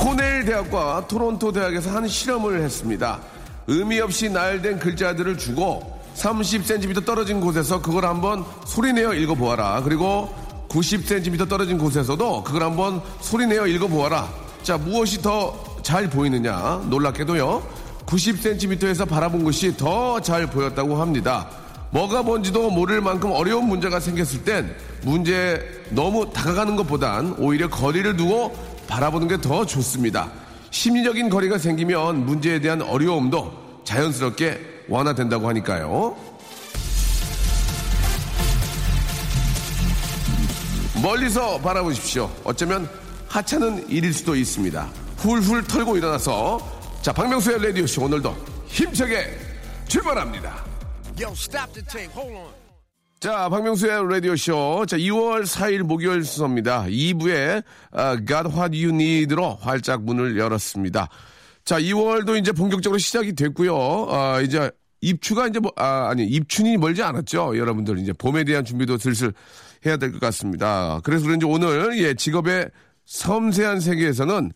코넬 대학과 토론토 대학에서 한 실험을 했습니다. 의미 없이 나열된 글자들을 주고 30cm 떨어진 곳에서 그걸 한번 소리내어 읽어보아라. 그리고 90cm 떨어진 곳에서도 그걸 한번 소리내어 읽어보아라. 자, 무엇이 더 잘 보이느냐? 놀랍게도요. 90cm에서 바라본 것이 더 잘 보였다고 합니다. 뭐가 뭔지도 모를 만큼 어려운 문제가 생겼을 땐 문제에 너무 다가가는 것보단 오히려 거리를 두고 바라보는 게 더 좋습니다. 심리적인 거리가 생기면 문제에 대한 어려움도 자연스럽게 완화된다고 하니까요. 멀리서 바라보십시오. 어쩌면 하찮은 일일 수도 있습니다. 훌훌 털고 일어나서 자 박명수의 라디오쇼 오늘도 힘차게 출발합니다. 자, 박명수의 라디오쇼. 자, 2월 4일 목요일 수서입니다. 2부에 아, God What You Need로 활짝 문을 열었습니다. 자, 2월도 이제 본격적으로 시작이 됐고요. 아, 이제 입추가 이제 뭐, 아, 아니, 입춘이 멀지 않았죠. 여러분들 이제 봄에 대한 준비도 슬슬 해야 될 것 같습니다. 그래서 그런지 오늘, 예, 직업의 섬세한 세계에서는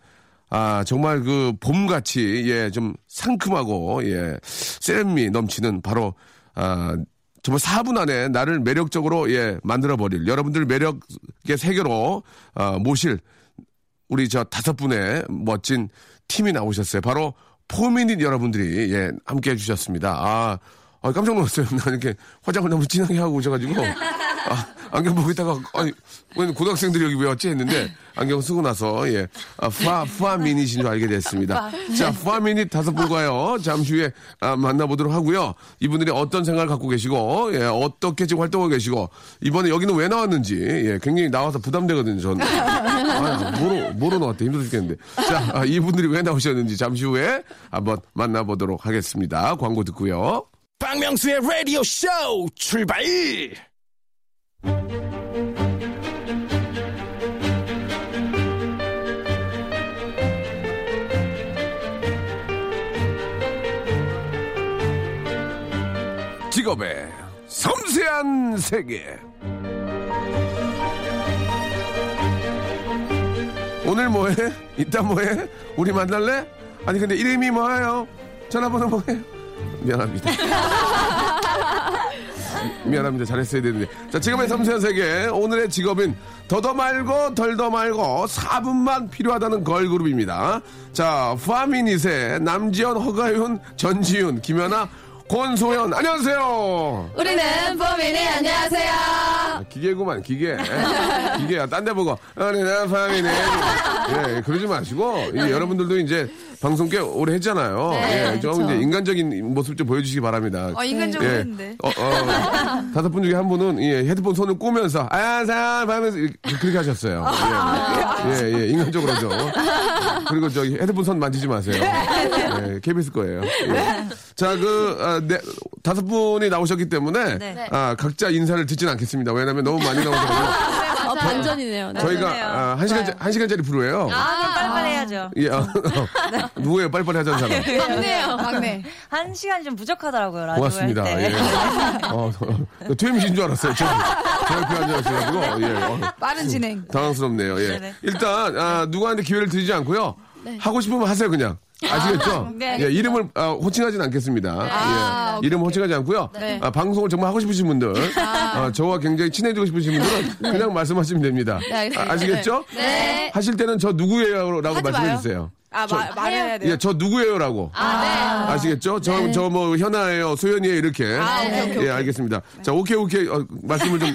아, 정말 그 봄같이, 예, 좀 상큼하고, 예, 쌤미 넘치는 바로, 아, 정말 4분 안에 나를 매력적으로, 예, 만들어 버릴, 여러분들 매력의 세계로, 아, 모실, 우리 저 다섯 분의 멋진 팀이 나오셨어요. 바로 포미닛 여러분들이, 예, 함께 해주셨습니다. 아, 아, 깜짝 놀랐어요. 나 이렇게 화장을 너무 진하게 하고 오셔가지고. 아, 안경 보고 있다가, 아니, 왜 고등학생들이 여기 왜 왔지 했는데, 안경 쓰고 나서, 예, 아, 푸아, 푸아 미닛인 줄 알게 됐습니다. 자, 푸아 미닛 다섯 분과요, 잠시 후에 아, 만나보도록 하고요. 이분들이 어떤 생각을 갖고 계시고, 예, 어떻게 지금 활동하고 계시고, 이번에 여기는 왜 나왔는지, 예, 굉장히 나와서 부담되거든요, 전. 아, 뭐로, 뭐로 나왔대. 힘들어 죽겠는데. 자, 아, 이분들이 왜 나오셨는지 잠시 후에 한번 만나보도록 하겠습니다. 광고 듣고요. 박명수의 라디오 쇼 출발! 직업의 섬세한 세계. 오늘 뭐해? 이따 뭐해? 우리 만날래? 아니 근데 이름이 뭐예요? 전화번호 뭐예요? 미안합니다. 미안합니다. 잘했어야 되는데. 자, 직업의 섬세한 세계. 오늘의 직업인 더더 말고 덜더 말고 4분만 필요하다는 걸그룹입니다. 자, 파미닛의 남지현, 허가윤, 전지윤, 김연아, 권소연. 안녕하세요. 우리는 뽀미니 안녕하세요. 기계구만, 기계. 기계야. 딴 데 보고, 우리는 파미닛. 예, 그러지 마시고, 이 여러분들도 이제 방송 꽤 오래 했잖아요. 네, 예, 좀 그쵸. 이제 인간적인 모습 좀 보여주시기 바랍니다. 어, 인간적으로 예. 어, 어, 다섯 분 중에 한 분은 예, 헤드폰 손을 꼬면서 아사 하면서 그렇게 하셨어요. 예, 예, 예, 인간적으로 좀. 그리고 저기 헤드폰 손 만지지 마세요. 예, KBS 거예요. 예. 자, 그 아, 네, 다섯 분이 나오셨기 때문에 네. 아, 각자 인사를 듣지는 않겠습니다. 왜냐하면 너무 많이 나오셔서 아, 반전이네요. 저희가 아, 한 시간 한 시간짜리 프로예요. 아, 빨리빨리 해야죠. 예, 어, 누구예요? 빨리빨리 하자는 사람. 막내요, 막내. 한 시간이 좀 부족하더라고요, 라디오 고맙습니다. 할 때. 예. 어, 트임이신 줄 알았어요. 저, 저 옆에 앉아가지고. 예. 어, 빠른 진행. 당황스럽네요. 예. 일단, 아, 누구한테 기회를 드리지 않고요. 네. 하고 싶으면 하세요, 그냥. 아시겠죠? 네, 예, 이름을 아, 호칭하진 않겠습니다. 아, 예, 오케이, 이름 호칭하지 않고요. 네. 아, 방송을 정말 하고 싶으신 분들, 아, 저와 굉장히 친해지고 싶으신 분들은 그냥 말씀하시면 됩니다. 네. 아, 아시겠죠? 네. 하실 때는 저 누구예요라고 말씀해. 주세요. 아, 말, 말해야 돼요. 예, 저 누구예요라고. 아, 네. 아시겠죠? 저, 저 뭐, 현아예요, 소연이에요, 이렇게. 아, 오케이, 오케이, 오케이. 예, 알겠습니다. 자, 오케이, 오케이. 어, 말씀을 좀.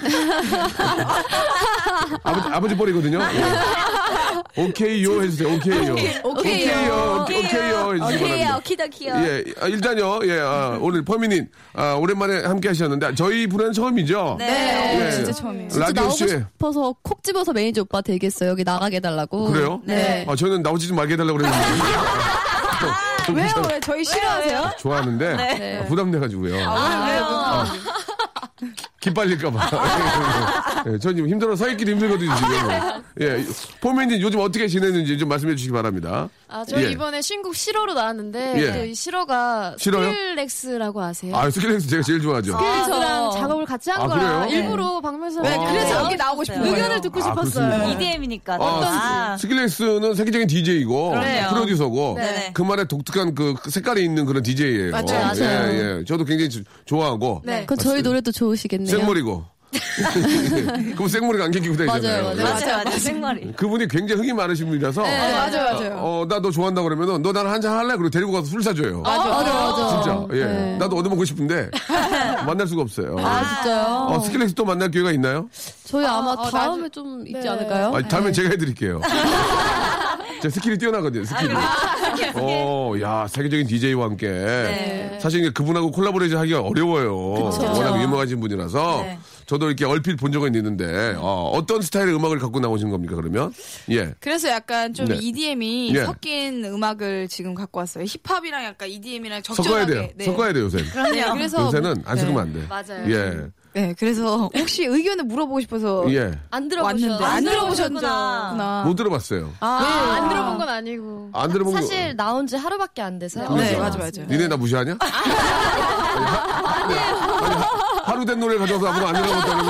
아버지, 아버지 뻘이거든요. 예. 오케이요 해주세요, 오케이요. 오케이요. 오케이요, 오케이, 오케이요. Okie dokie요. 예, 아, 일단요, 예, 아, 오늘 4Minute, 아, 오랜만에 함께 하셨는데, 저희 분은 처음이죠? 네. 예. 진짜 처음이에요. 라디오 나오고 씨에. 싶어서 콕 집어서 매니저 오빠 되겠어요. 여기 나가게 해달라고. 그래요? 네. 아, 저는 나오지 좀 말게 해달라고 그랬는데. 좀 왜요? 왜? 저희 싫어하세요? 좋아하는데 네. 아, 부담돼가지고요. 왜요? 기빨릴까봐. 예, 저 지금 힘들어 서 있기도 힘들거든요 지금. 예, 포맨님 요즘 어떻게 지내는지 좀 말씀해 주시기 바랍니다. 아, 저희 예. 이번에 신곡 싫어로 나왔는데 예. 또이 싫어가? Skrillex라고 아세요? 아 Skrillex 제가 제일 좋아하죠. Skrillex랑 작업을 같이 한 아, 거라 그래요? 일부러 박명수 네, 아, 그래서 여기 나오고 싶은 거예요. 의견을 듣고 아, 싶었어요. EDM이니까. 아, Skrillex는 세계적인 DJ이고 그래요. 프로듀서고 네네. 그만의 독특한 그 색깔이 있는 그런 DJ예요. 맞아요, 예, 맞아요. 예. 저도 굉장히 조- 좋아하고 네. 그럼 저희 노래도 좋으시겠네요. 생머리고. 그럼 생머리가 안경 끼고 다니잖아요. 맞아요, 예. 맞아요. 맞아요, 맞아요. 생머리. 그분이 굉장히 흥이 많으신 분이라서 네, 맞아요, 맞아요. 어, 나 너 좋아한다 그러면은 너 나랑 한잔 할래? 그리고 데리고 가서 술 사줘요. 맞아, 맞아. 진짜. 예. 네. 나도 얻어먹고 싶은데 만날 수가 없어요. 아, 진짜요? 어, Skrillex 또 만날 기회가 있나요? 저희 아마 어, 다음에 나중- 좀 있지 네. 않을까요? 아, 다음엔 제가 해드릴게요. 제 스킬이 뛰어나거든요, 스킬이. 어, 야, 세계적인 DJ와 함께. 사실 이게 그분하고 콜라보레이션 하기가 어려워요. 워낙 유명하신 분이라서. 네. 저도 이렇게 얼핏 본 적은 있는데, 어, 어떤 스타일의 음악을 갖고 나오신 겁니까, 그러면? 예. 그래서 약간 좀 네. EDM이 예. 섞인 음악을 지금 갖고 왔어요. 힙합이랑 약간 EDM이랑 적절하게. 섞어야 돼요. 네. 섞어야 돼요, 요새. 네, 그래서 요새는 안 섞으면 안 돼. 맞아요. 예. 네, 그래서 혹시 의견을 물어보고 싶어서 예. 안 들어보셨는데 안 들어보셨구나. 들어보셨구나. 못 들어봤어요. 아, 안 들어본 건 아니고 안 들어본 거. 사실 나온 지 하루밖에 안 돼서요. 네. 맞아, 맞아. 니네 나 무시하냐? 아니, 하- 아니, 하루 된 노래 가져와서 앞으로 안 들어봤다는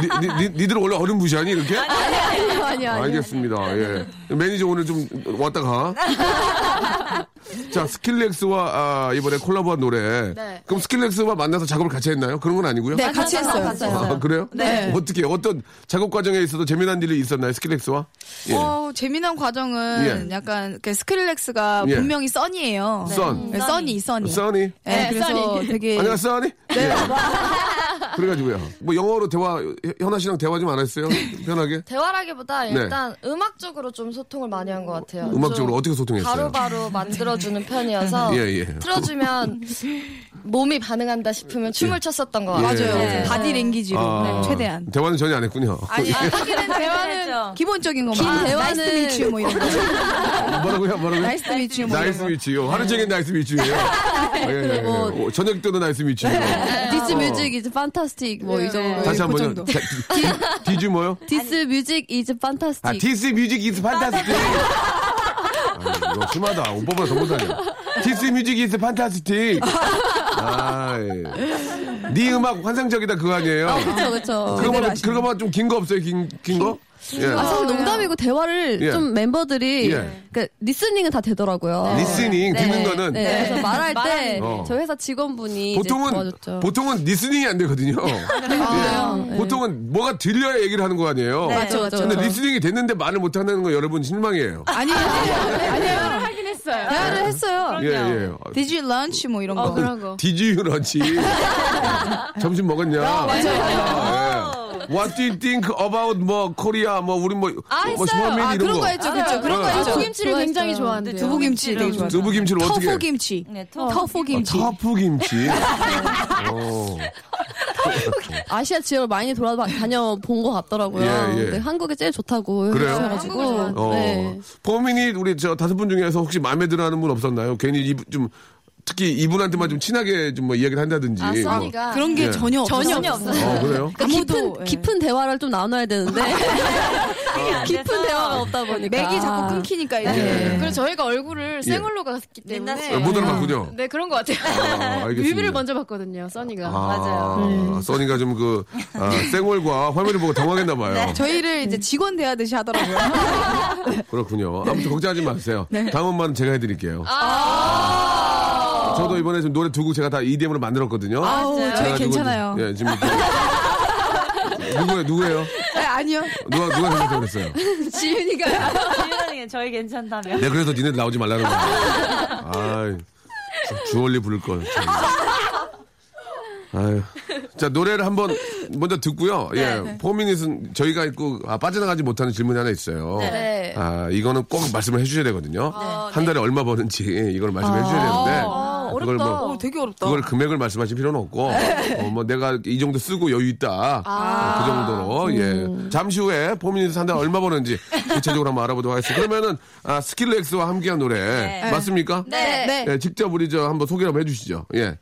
니, 니, 니, 니들 원래 어른 무시하니 이렇게? 아니요, 아니요. 알겠습니다. 예. 매니저 오늘 좀 왔다 가. 자, Skrillex와 아, 이번에 콜라보한 노래. 네. 그럼 Skrillex와 만나서 작업을 같이 했나요? 그런 건 아니고요? 네, 같이 했어요. 아, 그래요? 네. 어떻게 어떤 작업 과정에 있어도 재미난 일이 있었나요? Skrillex와? 예. 어, 재미난 과정은 예. 약간 그 Skrillex가 예. 분명히 Sonny예요. 선. 네, Sonny, Sonny. Sonny. 네, 네, 그래서 Sonny. 되게 안녕 Sonny? 네. 그래가지고요. 뭐 영어로 대화 현아 씨랑 대화 좀 안 했어요? 편하게? 대화라기보다 네. 일단 음악적으로 좀 소통을 많이 한 것 같아요. 음악적으로 좀 어떻게 소통했어요? 바로바로 만들어주는 편이어서 예, 예. 틀어주면 몸이 반응한다 싶으면 춤을 췄었던 것 예. 같아요. 맞아요. 네. 바디 랭귀지로 아, 네, 최대한. 대화는 전혀 안 했군요. 아니, 하기는 대화는 했죠. 기본적인 거. 긴 막 대화는- Nice meet you 뭐 이런 거. 뭐라고요? 뭐라고요? Nice meet you 뭐 nice. Meet you. 하루 종일 nice meet you예요. 예, 예, 예. 뭐- 어, 저녁 때도 nice meet you. This music is fantastic 뭐 이 정도. 다시 그 한번요. 정도. This 뭐요? This music is fantastic. 아, This music is fantastic. 아, 이거 심하다. 오빠보다 더 못하네. This music is fantastic. 아, 네 음악 환상적이다 그거 아니에요? 그쵸 그쵸. 그거만 그거만 좀 긴 거 없어요? 긴 긴 거? 예. 아, 사실 농담이고 대화를 예. 좀 멤버들이 예. 그 listening은 다 되더라고요. listening 듣는 거는 네, 그래서 말할 때 어. 저희 회사 직원분이 보통은 도와줬죠. 보통은 listening이 안 되거든요. 그래요? 예. 네. 보통은 뭐가 들려야 얘기를 하는 거 아니에요. 맞죠, 맞죠. 근데 listening이 됐는데 말을 못 하는 거 여러분 실망이에요. 아니요. 아니요. 하긴 했어요. 대화를 했어요. 예, 예. Did you lunch 뭐 이런 거. 그런 거. Did you lunch. 점심 먹었냐? 맞아요. What do you think about 뭐 코리아 뭐 우리 뭐 아, 뭐 했어요. 소화면 아, 이런 그런 거. 거 했죠. 그렇죠. 그런 거 어. 했죠. 두부김치를 굉장히 좋아한대요. 두부김치 되게 좋아. 두부김치를 어떻게? 터프김치. 네, 터. 터프김치. 터프김치. 어. 아시아 지역을 많이 돌아다녀 본 것 같더라고요. 예, 예. 근데 한국이 제일 좋다고 그래요? 해주셔가지고. 어. 네. 포민이 우리 저 다섯 분 중에서 혹시 마음에 들어하는 분 없었나요? 괜히 이- 좀 특히 이분한테만 좀 친하게 좀 뭐 이야기를 한다든지. 아, 뭐. 써니가 그런 게 예. 전혀 없어요. 전혀 없어요. 어, 그래요? 그러니까 깊은 예. 깊은 대화를 좀 나눠야 되는데 깊은 대화가 없다 보니까 맥이 자꾸 끊기니까 이제. 네. 그래서 저희가 얼굴을 생얼로 갔기 때문에 씨. 어, 못 알아봤군요. 네 그런 것 같아요. 아, 알겠습니다. 뮤비를 먼저 봤거든요, 써니가. 아, 맞아요. 써니가 좀 그, 아, 생얼과 화면을 보고 당황했나 봐요. 저희를 이제 직원 대하듯이 하더라고요. 그렇군요. 아무튼 걱정하지 마세요. 네. 다음번만 제가 해드릴게요. 아. 저도 이번에 좀 노래 두 곡 제가 다 EDM으로 만들었거든요. 아우, 저희 괜찮아요. 예, 지금. 누구예요, 누구예요? 네, 아니요. 누가, 누가 생각하고 그랬어요? 지윤이가 지윤이 저희 괜찮다며. 내가 그래서 니네들 나오지 말라는 거야. 아이, 주- 주얼리 부를 걸. 참. 아유. 자, 노래를 한번 먼저 듣고요. 예. 포미닛은 저희가 있고, 아, 빠져나가지 못하는 질문이 하나 있어요. 네. 아, 이거는 꼭 말씀을 해주셔야 되거든요. 한 달에 얼마 버는지 이걸 말씀해 주셔야 되는데. 그걸 뭐, 어, 되게 어렵다. 그걸 금액을 말씀하실 필요는 없고, 어, 뭐 내가 이 정도 쓰고 여유 있다. 어, 그 정도로, 예. 잠시 후에 포미닛 한달 얼마 버는지 구체적으로 한번 알아보도록 하겠습니다. 그러면은, 아, 스킬렉스와 함께한 노래. 맞습니까? 네. 네. 예, 직접 우리 저 한번 소개 한번 해주시죠. 예.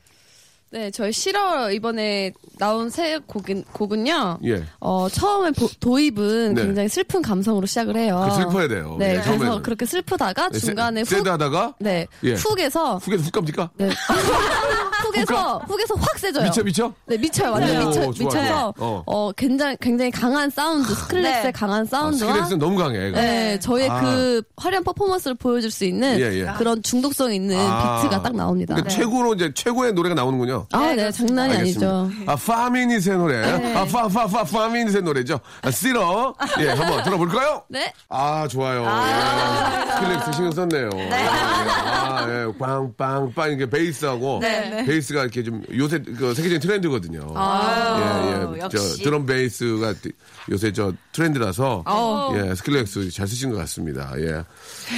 네, 저희 싫어 이번에 나온 새 곡은, 곡은요. 예. 어, 처음에 보- 도입은 네. 굉장히 슬픈 감성으로 시작을 해요. 그 슬퍼야 돼요. 네, 예, 그래서. 그렇게 슬프다가 세- 중간에 훅, 세다 하다가, 네, 예. hook에서, hook에서 훅 갑니까? 네. hook에서, hook에서 확 세져요. 미쳐, 미쳐? 네, 미쳐요. 완전 오, 미쳐, 좋아요. 미쳐서, 어. 어. 굉장히, 굉장히 강한 사운드, 스클렉스의 네. 강한 아, 사운드와, 스킬렉스는 너무 강해. 얘가. 네, 저의 아. 그 화려한 퍼포먼스를 보여줄 수 있는 예, 예. 그런 중독성 있는 아. 비트가 딱 나옵니다. 그러니까 최고로 이제 최고의 노래가 나오는군요. 아, 네, 장난이 알겠습니다. 아니죠. 아, 파미닛의 노래. 아, 파, 파, 파, 파미닛의 노래죠. 아, 싫어. 예, 한번 들어볼까요? 네. 아, 좋아요. 예. 스킬렉스 신경 썼네요. 아, 예. 빵빵빵 이게 베이스하고 네. 베이스가 이렇게 좀 요새 그 세계적인 트렌드거든요. 예, 예. 저 역시. 드럼 베이스가 요새 저 트렌드라서 예, 스킬렉스 잘 쓰신 것 같습니다. 예.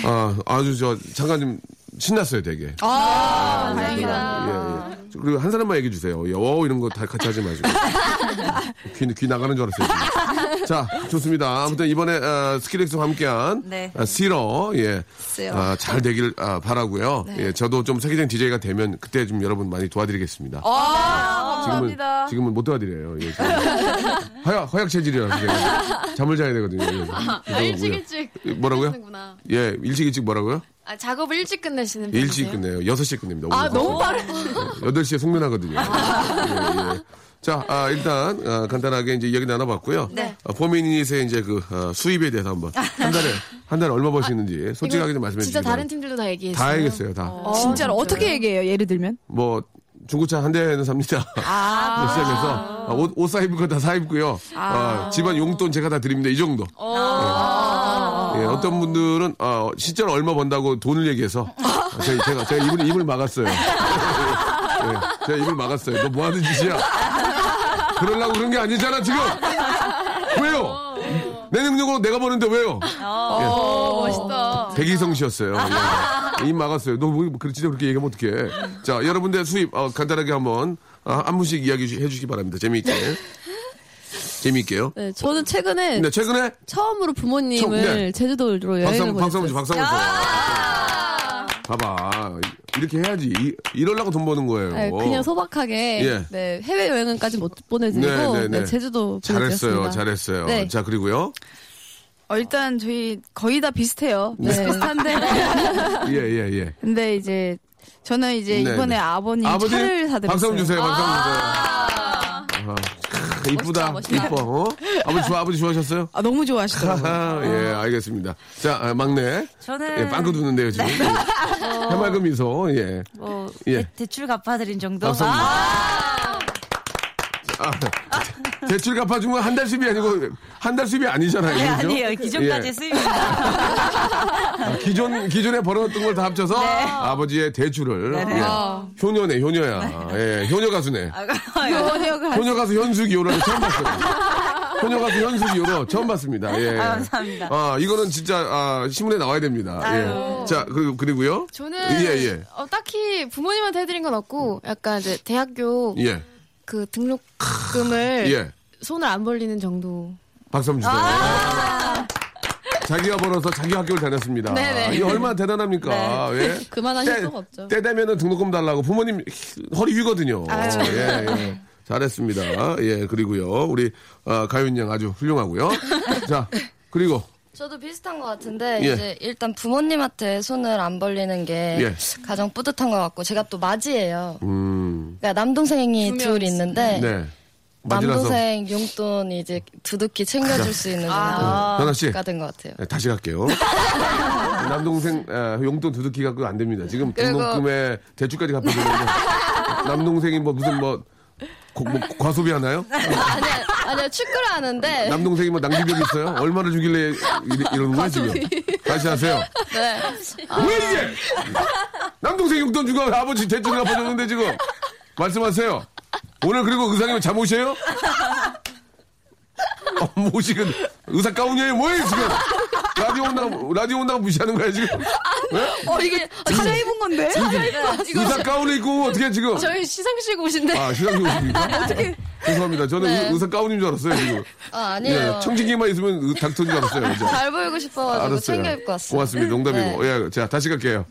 아, 아주 저 잠깐 좀 신났어요, 되게. 아, 다행이다. 예, 예. 그리고 한 사람만 얘기해 주세요. 예, 어, 이런 거 다 같이 하지 마시고. 귀, 귀 나가는 줄 알았어요. 자, 좋습니다. 아무튼 이번에 어, 스킬렉스와 함께한 네. 어, 시러, 예. 아, 잘 되길 아, 바라고요 예, 저도 좀 세계적인 DJ가 되면 그때 좀 여러분 많이 도와드리겠습니다. 아, 지금은, 감사합니다. 지금은 못 도와드려요. 예, 지금. 허약, 허약 체질이라서 제가 잠을 자야 되거든요. 예. 아, 그래서 일찍? 일찍 뭐라고요? 예, 일찍 일찍 뭐라고요? 아, 작업을 일찍 끝내시는 일찍 분이세요? 끝내요. 6시에 끝냅니다. 아, 너무. 빠르 8시에 송년하거든요. 예, 예. 자, 아, 일단, 아, 간단하게 이제 이야기 나눠봤고요. 네. 아, 포미닛의 이제 그, 아, 수입에 대해서 한번. 한 달에, 한 달에 얼마 버시는지 솔직하게 좀 말씀해 주시기 진짜 다른. 팀들도 다 얘기했어요. 다 알겠어요, 다. 진짜로 어떻게 얘기해요? 예를 들면? 뭐, 중고차 한 대는 삽니다. 아. 시작해서 아, 옷, 옷 사입을 거다 사입고요. 아, 집안 용돈 제가 다 드립니다. 이 정도. 예, 어떤 분들은 어, 실제로 얼마 번다고 돈을 얘기해서 아, 제가, 제가, 제가 입을, 입을 막았어요. 예, 제가 입을 막았어요. 너 뭐 하는 짓이야? 그러려고 그런 게 아니잖아, 지금! 왜요? 내 능력으로 내가 버는데 왜요? 어, 멋있다. 백이성 씨였어요. 예. 입 막았어요. 너 뭐, 그렇 진짜 그렇게 얘기하면 어떡해. 자, 여러분들 수입, 어, 간단하게 한번, 아, 한 분씩 이야기 해 주시기 바랍니다. 재미있게. 재미있게요. 네, 저는 최근에 근데 최근에 처음으로 부모님을 처음, 네. 제주도로 여행을 보냈어요. 박수 한번 줘. 봐봐. 이렇게 해야지. 이, 이러려고 돈 버는 거예요. 네, 그냥 소박하게 예. 네, 해외 여행은까지 못 보내드리고 네, 네, 네. 네, 제주도 잘했어요. 잘했어요. 네. 자, 그리고요. 어, 일단 저희 거의 다 비슷해요. 네. 비슷비슷한데. 예, 예, 예. 근데 이제 저는 이제 네, 이번에 네. 아버님 아버지? 차를 사드렸어요. 박수 주세요. 박수 한번 주세요. 아, 크, 이쁘다. 이뻐. 어? 아버지 좋아, 아버지 좋아하셨어요? 아, 너무 좋아하시더라고요. 예, 알겠습니다. 자, 아, 막내. 저는 예, 빵긋 웃는데요, 지금. 해맑은 미소, 예. 뭐 예. 대, 출 갚아드린 정도. 한번 아, 아, 대출 갚아준 건 한 달 수입이 아니고, 한 달 수입이 아니잖아요. 네, 그죠? 아니에요. 기존까지 예. 수입입니다. 아, 기존, 기존에 벌어놨던 걸 다 합쳐서 아버지의 대출을. 네, 네. 예. 아. 효녀네, 효녀야. 예, 효녀 가수네. 효녀가 효녀 가수 현숙이 요런 처음 봤어요. 효녀 가수 현숙이 요런 처음 봤습니다. 예. 아, 감사합니다. 아, 이거는 진짜, 아, 신문에 나와야 됩니다. 예. 자, 그리고, 그리고요. 저는 예, 예. 어, 딱히 부모님한테 해드린 건 없고 약간 이제 대학교 예. 그 등록금을 예. 손을 안 벌리는 정도. 박수 한번 주세요. 아. 자기가 벌어서 자기 학교를 다녔습니다. 네네. 이게 얼마나 대단합니까? 예? 그만하실 때- 수가 없죠. 때 되면은 등록금 달라고 부모님 허리 휘거든요. 예, 예. 잘했습니다. 예, 그리고요. 우리 어, 가윤 양 아주 훌륭하고요. 자, 그리고 저도 비슷한 것 같은데 예. 이제 일단 부모님한테 손을 안 벌리는 게 예. 가장 뿌듯한 것 같고 제가 또 맞이예요. 음, 그러니까 남동생이 둘 있는데 네. 맞이라서 남동생 용돈 이제 두둑히 챙겨줄 수 있는 현아 씨. 정도가 된 것 같아요. 네, 다시 갈게요. 남동생 에, 용돈 두둑히 갖고 안 됩니다. 지금 그리고- 등록금에 대출까지 갚아주는데 남동생이 뭐 무슨 뭐, 고- 뭐 과소비 하나요? 아니야, 아니야 축구를 하는데 남동생이 뭐 낭비벽이 있어요? 얼마나 주길래 이, 러는 거야 지금? 다시 하세요. 네. 왜 이게? 남동생 용돈 주고 아버지 대출 갚아줬는데 지금 말씀하세요. 오늘 그리고 의상이면 잠옷이에요? 어, 뭐 지금 의사 가운이에요? 뭐예요 지금? 라디오 온다고 라디오 온다고 무시하는 거야 지금? 네? 어 이게 진짜 입은 건데? 의사 가운을 입고 어떻게 지금? 저희 시상식 오신데. 아 시상식 오십니까? 죄송합니다. 저는 네. 의- 의사 가운인 줄 알았어요 지금. 아 아니에요. 예, 청진기만 있으면 의- 닥터인 줄 알았어요. 이제. 잘 보이고 싶어가지고 알았어요. 챙겨 입고 왔어요. 고맙습니다. 농담이고. 네. 예, 자 다시 갈게요.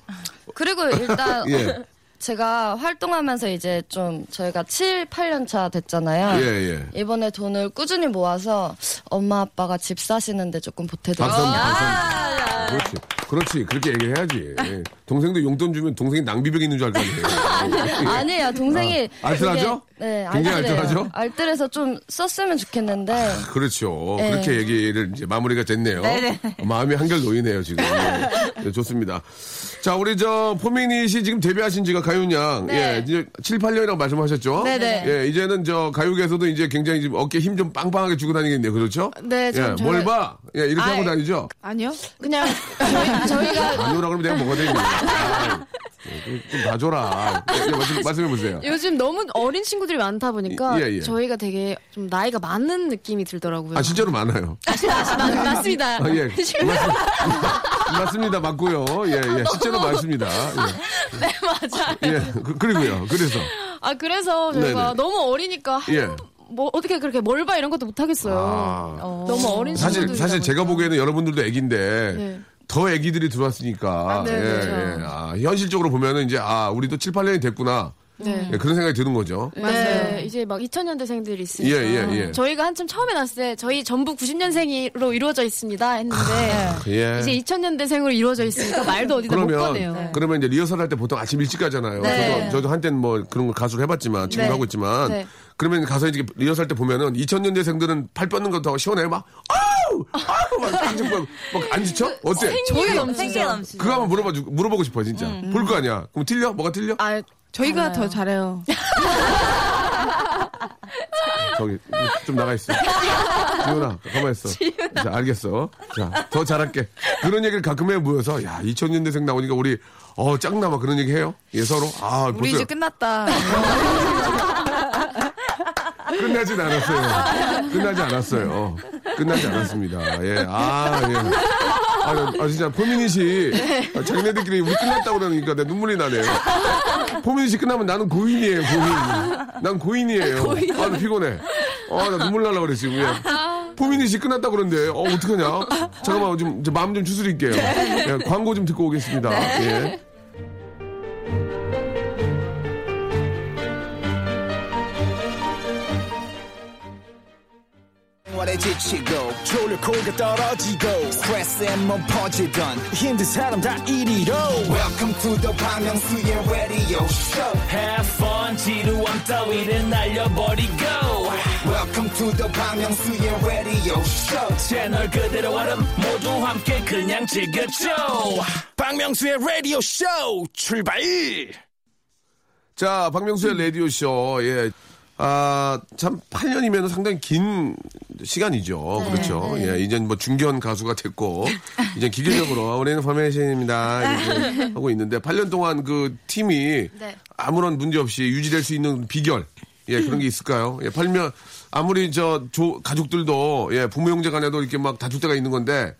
그리고 일단 예. 제가 활동하면서 이제 좀 저희가 7, 8년 차 됐잖아요. 예, 예. 이번에 돈을 꾸준히 모아서 엄마 아빠가 집 사시는데 조금 보태드렸어요. 박수 한번 그렇지. 그렇지. 그렇게 얘기해야지. 예. 동생도 용돈 주면 동생이 낭비벽 있는 줄알거 아니에요. 아니에요. 동생이 아, 알뜰하죠? 그게- 네, 굉장히 알뜰해요. 알뜰하죠? 알뜰해서 좀 썼으면 좋겠는데 그렇죠. 네. 그렇게 얘기를 이제 마무리가 됐네요. 마음이 한결 놓이네요, 지금. 예. 네, 좋습니다. 자, 우리 저 포미닛이 지금 데뷔하신 지가 가요양 예, 이제 7, 8년이라고 말씀하셨죠? 네네. 예, 이제는 저 가요계에서도 이제 굉장히 지금 어깨 힘 좀 빵빵하게 주고 다니겠네요. 그렇죠? 네, 예, 좀뭘 저희가- 봐? 예, 이렇게 아이. 하고 다니죠? 아니요. 그냥 저희, 저희가 아니오라 그러면 내가 뭐가? 아, 좀, 좀 봐줘라. 예, 말씀, 말씀해 보세요. 요즘 너무 어린 친구들이 많다 보니까 예, 예. 저희가 되게 좀 나이가 많은 느낌이 들더라고요. 아, 진짜로 많아요. 맞, 맞습니다. 아, 예. 맞, 맞습니다. 맞고요. 예, 예. 실제로 맞습니다. 예. 네, 맞아. 예, 그, 그리고요. 그래서. 아 그래서 저희가 네네. 너무 어리니까 한- 예. 뭐 어떻게 그렇게 뭘 봐 이런 것도 못 하겠어요. 아. 너무 어린 사실, 사실 제가 보니까. 보기에는 여러분들도 애기인데, 네. 더 애기들이 들어왔으니까, 아, 네, 예, 그렇죠. 예. 아, 현실적으로 보면은 이제, 아, 우리도 7, 8년이 됐구나. 네. 예, 그런 생각이 드는 거죠. 네, 이제 막 2000년대생들이 있으니까 예, 예, 예. 저희가 한참 처음에 났을 때 저희 전부 90년생으로 이루어져 있습니다 했는데 예. 이제 2000년대생으로 이루어져 있으니까 말도 어디다 못 꺼내요. 그러면, 그러면 이제 리허설 할 때 보통 아침 일찍 가잖아요. 네. 저도, 저도 한때는 뭐 그런 거 가수를 해봤지만, 지금 네. 하고 있지만, 네. 그러면 가서 이제 리허설 때 보면은 2000년대생들은 팔 뻗는 것도 시원해. 막, 아우! 아우! 막, 막, 막, 막안 지쳐? 어때? 저희 생기 넘치죠. 그거 한번 물어봐 주, 물어보고 싶어, 진짜. 볼 거 아니야. 그럼 틀려? 뭐가 틀려? 아 저희가 더 잘해요. 저기, 좀 나가 있어. 지훈아, 가만 있어. 자, 알겠어. 자, 더 잘할게. 그런 얘기를 가끔 해 모여서, 야, 2000년대생 나오니까 우리, 어, 짱나마 그런 얘기 해요? 예, 서로? 아, 우리 벌써 이제 끝났다. 끝나진 않았어요. 끝나지 않았어요. 끝나지 않았습니다. 예, 아, 예. 아, 아, 진짜, 포미닛이, 아, 자기네들끼리 우리 끝났다고 그러니까 내 눈물이 나네요. 포미닛이 끝나면 나는 고인이에요, 고인. 난 고인이에요. 아, 나 피곤해. 아, 나 눈물 날라 그래, 지금. 예. 포미닛이 끝났다고 그러는데, 어, 어떡하냐? 잠깐만, 좀, 저 마음 좀 추스릴게요. 예, 광고 좀 듣고 오겠습니다. 예. 지치고, 떨어지고, 퍼지던, welcome to the Bang Myung-soo's radio show. Have fun 지루함 따위를 날려버리고. Welcome to the Bang Myung-soo's radio show. 채널 그대로 얼음 모두 함께 그냥 즐겨줘. 박명수의 라디오 쇼 출발! 자, 박명수의 라디오 쇼, 예. 아, 참, 8년이면 상당히 긴 시간이죠. 그렇죠. 예, 이젠 뭐 중견 가수가 됐고, 이제 기계적으로 우리는 포메이션입니다. 이렇게 하고 있는데, 8년 동안 그 팀이 아무런 문제 없이 유지될 수 있는 비결, 예, 그런 게 있을까요? 예, 8년, 아무리 저, 조, 가족들도, 예, 부모 형제 간에도 이렇게 막 다툴 때가 있는 건데,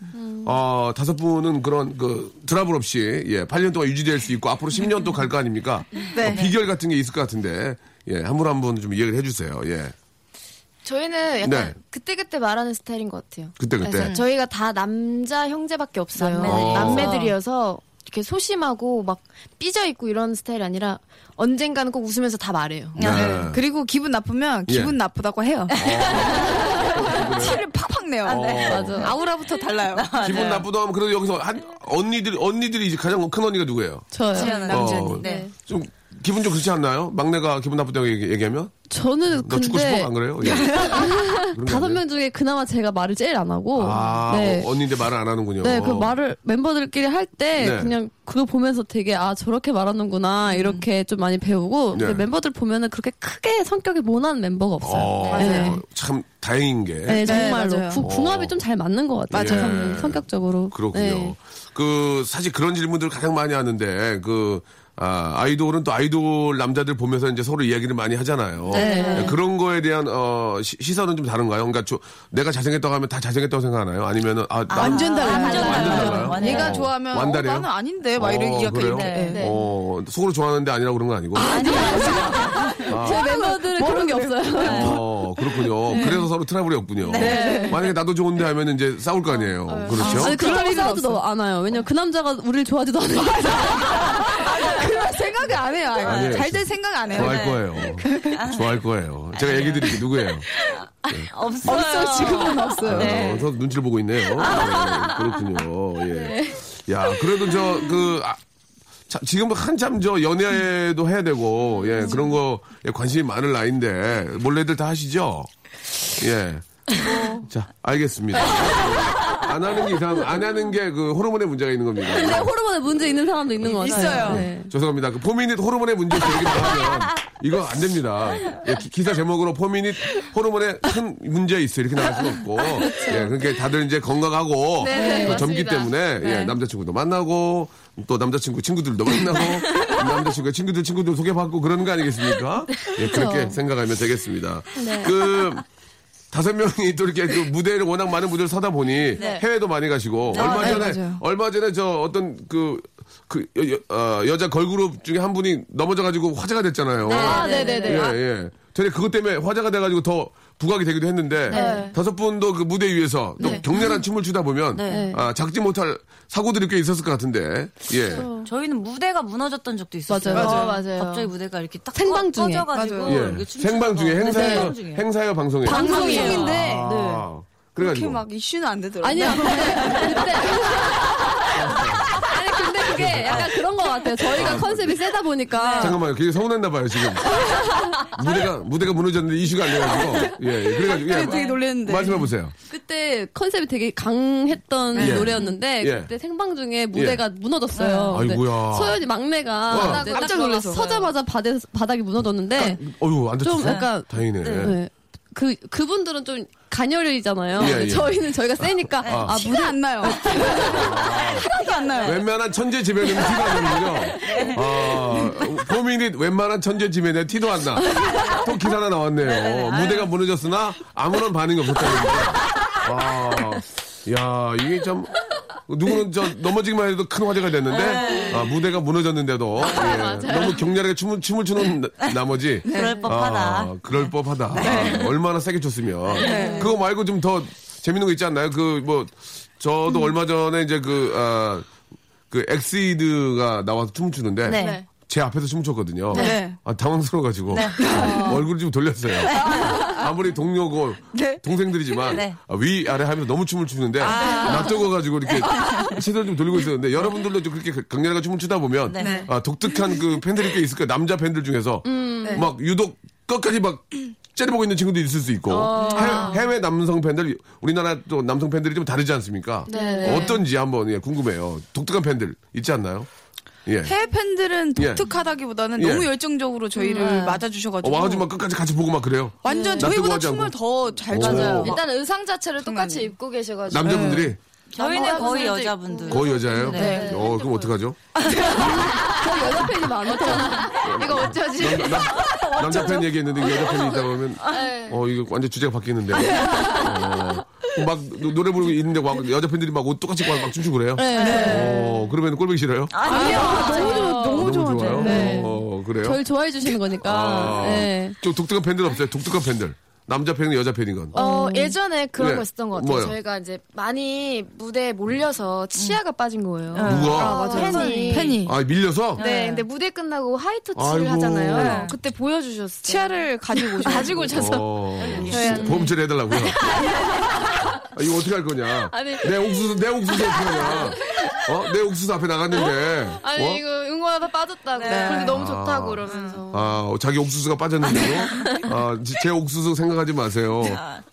어, 다섯 분은 그런 그 트러블 없이, 예, 8년 동안 유지될 수 있고, 앞으로 10년 또 갈 거 아닙니까? 어, 비결 같은 게 있을 것 같은데, 예, 한 분 한 분 좀 이야기를 해주세요, 예. 저희는 약간 네. 그때그때 말하는 스타일인 것 같아요. 그때그때. 그래서 저희가 다 남자 형제밖에 없어요. 남매들이어서. 남매들이어서 이렇게 소심하고 막 삐져 있고 이런 스타일이 아니라 언젠가는 꼭 웃으면서 다 말해요. 네. 그리고 기분 나쁘면 예. 기분 나쁘다고 해요. 티를 팍팍 내요. 네. 맞아. 아우라부터 달라요. 기분 나쁘다 하면 그래도 여기서 한 언니들이 언니들이 이제 가장 큰 언니가 누구예요? 저요. 어, 네. 좀 기분 좀 그렇지 않나요? 막내가 기분 나쁘다고 얘기, 얘기하면 저는 너 죽고 싶어 근데 안 그래요? 예. 다섯? 명 중에 그나마 제가 말을 제일 안 하고 아 네. 어, 언니인데 말을 안 하는군요. 네, 그 말을 멤버들끼리 할때 네. 그냥 그거 보면서 되게 아 저렇게 말하는구나 이렇게 좀 많이 배우고 네. 근데 멤버들 보면은 그렇게 크게 성격이 모난 멤버가 없어요. 어, 네. 참 다행인 게 네, 정말로 맞아요. 구- 궁합이 좀 잘 맞는 것 같아요. 맞아요. 참 성격적으로. 그렇군요. 네. 그 사실 그런 질문들 가장 많이 하는데 그 아, 아이돌은 또 아이돌 남자들 보면서 이제 서로 이야기를 많이 하잖아요. 네. 그런 거에 대한 어, 시, 시선은 좀 다른가요? 그러니까 저, 내가 잘생겼다고 하면 다 잘생겼다고 생각하나요? 아니면은 아, 나- 완전 달라요. 완전 완전 달라요. 달라요? 완전 얘가 달라요. 좋아하면 어, 완달이에요? 나는 아닌데 막 이런 어, 이야기 그래요? 네. 네. 어, 속으로 좋아하는데 아니라고 그런 건 아니고. 제 멤버들은 그런 게 없어요. 어, 그렇군요. 그래서 서로 트러블이 없군요. 만약에 나도 좋은데 하면 이제 싸울 거 아니에요. 그렇죠? 아니, 그런 싸우지도 않아요. 왜냐면 그 남자가 우리를 좋아하지도 않아요. 생각을 안 해요. 아니에요. 잘될 생각 안 해요. 좋아할 거예요. 좋아할 거예요. 제가 얘기 드릴게요. 누구예요? 없어요. 없어요. 지금은 없어요. 네. 어, 서 눈치를 보고 있네요. 네, 그렇군요. 예. 야, 그래도 저, 그, 아, 자, 지금 한참 저 연애도 해야 되고, 예, 그런 거 관심이 많을 나이인데, 몰래들 다 하시죠? 예. 자, 알겠습니다. 안 하는 게 이상, 안 하는 게 그 호르몬의 문제가 있는 겁니다. 근데 호르몬에 문제 있는 사람도 있는 것 같아요. 있어요. 네. 죄송합니다. 그 포미닛 호르몬의 문제 이렇게 나오면 이거 안 됩니다. 예, 기, 사 제목으로 포미닛 호르몬에 큰 문제 있어 이렇게 나갈 수는 없고 예, 그러니까 다들 이제 건강하고 네, 또 젊기. 때문에 예, 남자친구도 만나고 또 남자친구 친구들도 만나고 남자친구 친구들 친구들 소개받고 그러는 거 아니겠습니까? 예, 그렇게 생각하면 되겠습니다. 그 다섯 명이 또 이렇게 그 무대를 워낙 많은 무대를 서다 보니 해외도 많이 가시고 얼마 네, 전에 맞아요. 얼마 전에 저 어떤 그그 여자 걸그룹 중에 한 분이 넘어져 가지고 화제가 됐잖아요. 아, 네네 네. 예, 예. 되게 그것 때문에 화제가 돼 가지고 더 부각이 되기도 했는데 네. 다섯 분도 그 무대 위에서 또 격렬한 춤을 추다 보면 네. 아, 작지 못할 사고들이 꽤 있었을 것 같은데 예. 저희는 무대가 무너졌던 적도 있었어요. 맞아요. 맞아요. 맞아요. 갑자기 무대가 이렇게 딱 생방 꺼- 중에. 꺼져가지고. 예. 생방 중에 거. 네, 행사예요. 행사예요, 방송이에요. 방송인데 아, 그렇게 그래가지고 막 이슈는 안 되더라고요. 아니야, 근데, 그때. 아니, 근데 그게 약간 그런 것 같아요. 저희가 컨셉이 세다 보니까. 잠깐만요. 그게 서운했나 봐요, 지금. 무대가, 무대가 무너졌는데 이슈가 안 돼가지고. 예, 예. 그래가지고. 예. 되게 놀랬는데. 말씀해보세요. 그때 컨셉이 되게 강했던 예. 노래였는데 예. 그때 생방 중에 무대가 무너졌어요. 네. 근데 아이고야. 소연이 막내가 와. 이제 깜짝 딱 놀라서. 서자마자 바닥, 바닥이 무너졌는데 어휴, 안좀 다쳤어? 약간 다행이네. 네. 그 그분들은 좀 간열이잖아요. 예, 예. 저희는 저희가 세니까 아, 티가 안 나요. 하나도 안 나요. 웬만한 천재 지면은 티가 안 나는군요. 아, 고민이 웬만한 천재 지면에 티도 안 나. 또 기사 하나 나왔네요. 무대가 무너졌으나 아무런 반응이 없었다는 아, 야, 이게 참. 누구는 저 넘어지기만 해도 큰 화제가 됐는데 아, 무대가 무너졌는데도 예, 너무 격렬하게 춤을 춤을 추는 나- 나머지 그럴 법하다. 아, 그럴 법하다. 아, 얼마나 세게 췄으면. 그거 말고 좀 더 재밌는 거 있지 않나요? 그, 뭐, 저도 얼마 전에 이제 그, 아, 그 엑시드가 나와서 춤을 추는데. 네. 제 앞에서 춤을 췄거든요. 네. 아, 당황스러워가지고. 얼굴을 좀 돌렸어요. 아무리 동료고 동생들이지만 네. 아, 위 아래 하면서 너무 춤을 추는데 낯뜨거가지고 이렇게 시선을 좀 돌리고 있었는데 여러분들도 좀 그렇게 강렬하게 춤을 추다 보면 네. 아, 독특한 그 팬들이 꽤 있을 거예요. 남자 팬들 중에서 막 유독 끝까지 막 째려보고 있는 친구도 있을 수 있고 해, 해외 남성 팬들 우리나라 또 남성 팬들이 좀 다르지 않습니까? 어떤지 한번 예, 궁금해요. 독특한 팬들 있지 않나요? 예. 해외 팬들은 예. 독특하다기보다는 예. 너무 열정적으로 저희를 맞아주셔가지고 어, 와가지고 막 끝까지 같이 보고 막 그래요. 완전 저희보다 춤을. 더잘 오. 춰요. 일단 의상 자체를 똑같이. 입고 계셔가지고 남자분들이 저희는 거의 여자분들. 거의 여자예요? 네. 어, 그럼 어떡하죠? 저희 여자 팬이 많아서 이거 어쩌지? 남, 남, 남자 팬 얘기했는데 여자 팬이 있다 보면 어 이거 완전 주제가 바뀌는데 어, 막 노- 노래 부르고 있는데 와- 여자 팬들이 막 옷 똑같이 입고 막 춤추고 그래요? 어 그러면 꼴보기 싫어요? 아니요 너무 좋아 너무 좋아요. 좋아요? 네. 어 그래요? 저를 좋아해 주시는 거니까. 아, 네. 좀 독특한 팬들 없어요? 독특한 팬들 남자 팬이건 여자 팬이건. 어, 예전에 그런 네. 거 있었던 것 같아요. 뭐요? 저희가 이제 많이 무대에 몰려서 치아가 빠진 거예요. 누가? 아, 맞아요. 팬이. 팬이. 아 밀려서? 네, 근데 무대 끝나고 아이고. 하잖아요. 네. 그때 보여주셨어요. 치아를 가지고 오셔. 가지고 오셔서. 어, 저희한테. 보험 처리 해달라고요. 아, 이거 어떻게 할 거냐? 아니. 내 옥수수, 내 옥수수 어떻게 하냐? 어? 내 옥수수 앞에 나갔는데. 아니 어? 이거 응원하다 빠졌다고. 근데 너무 좋다고 아. 그러면서. 아, 자기 옥수수가 빠졌는데도, 아, 지- 제 옥수수 생각하지 마세요.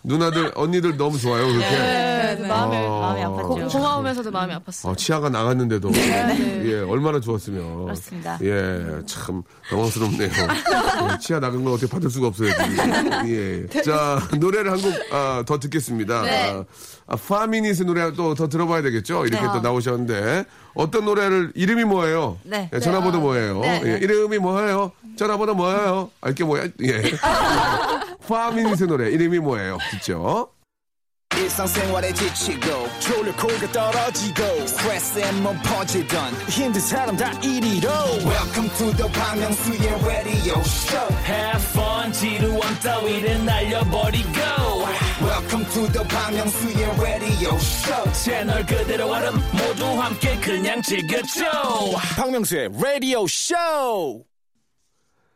누나들, 언니들 너무 좋아요, 그렇게. 네, 네. 마음이 어. 마음이 아팠죠. 고, 고마우면서도 마음이 아팠어요. 어, 치아가 나갔는데도. 예, 얼마나 좋았으면. 그렇습니다. 예, 참, 당황스럽네요. 예, 치아 나간 걸 어떻게 받을 수가 없어요, 지금. 예. 자, 노래를 한 곡, 아, 더 듣겠습니다. 네. 아, 아, 파미닛의 노래 또 더 들어봐야 되겠죠? 이렇게 네. 또 나오셨는데. 어떤 노래를, 이름이 뭐예요? 네. 예, 전화번호 네. 뭐예요? 네. 예, 이름이 뭐예요? 전화번호 뭐예요? 알게 뭐야? 예. 파미닛의 노래, 이름이 뭐예요? 듣죠? 일상생활에 지치고, 졸려 코가 떨어지고, 스트레스에 몸 퍼지던, 힘든 사람 다 이리로. welcome to the Bang Myung-soo's radio show Have fun 지루한 따위를 날려버리고 welcome to the Myung-soo's radio show 채널 그대로 얼음 모두 함께 그냥 즐겨줘 박명수의 라디오 쇼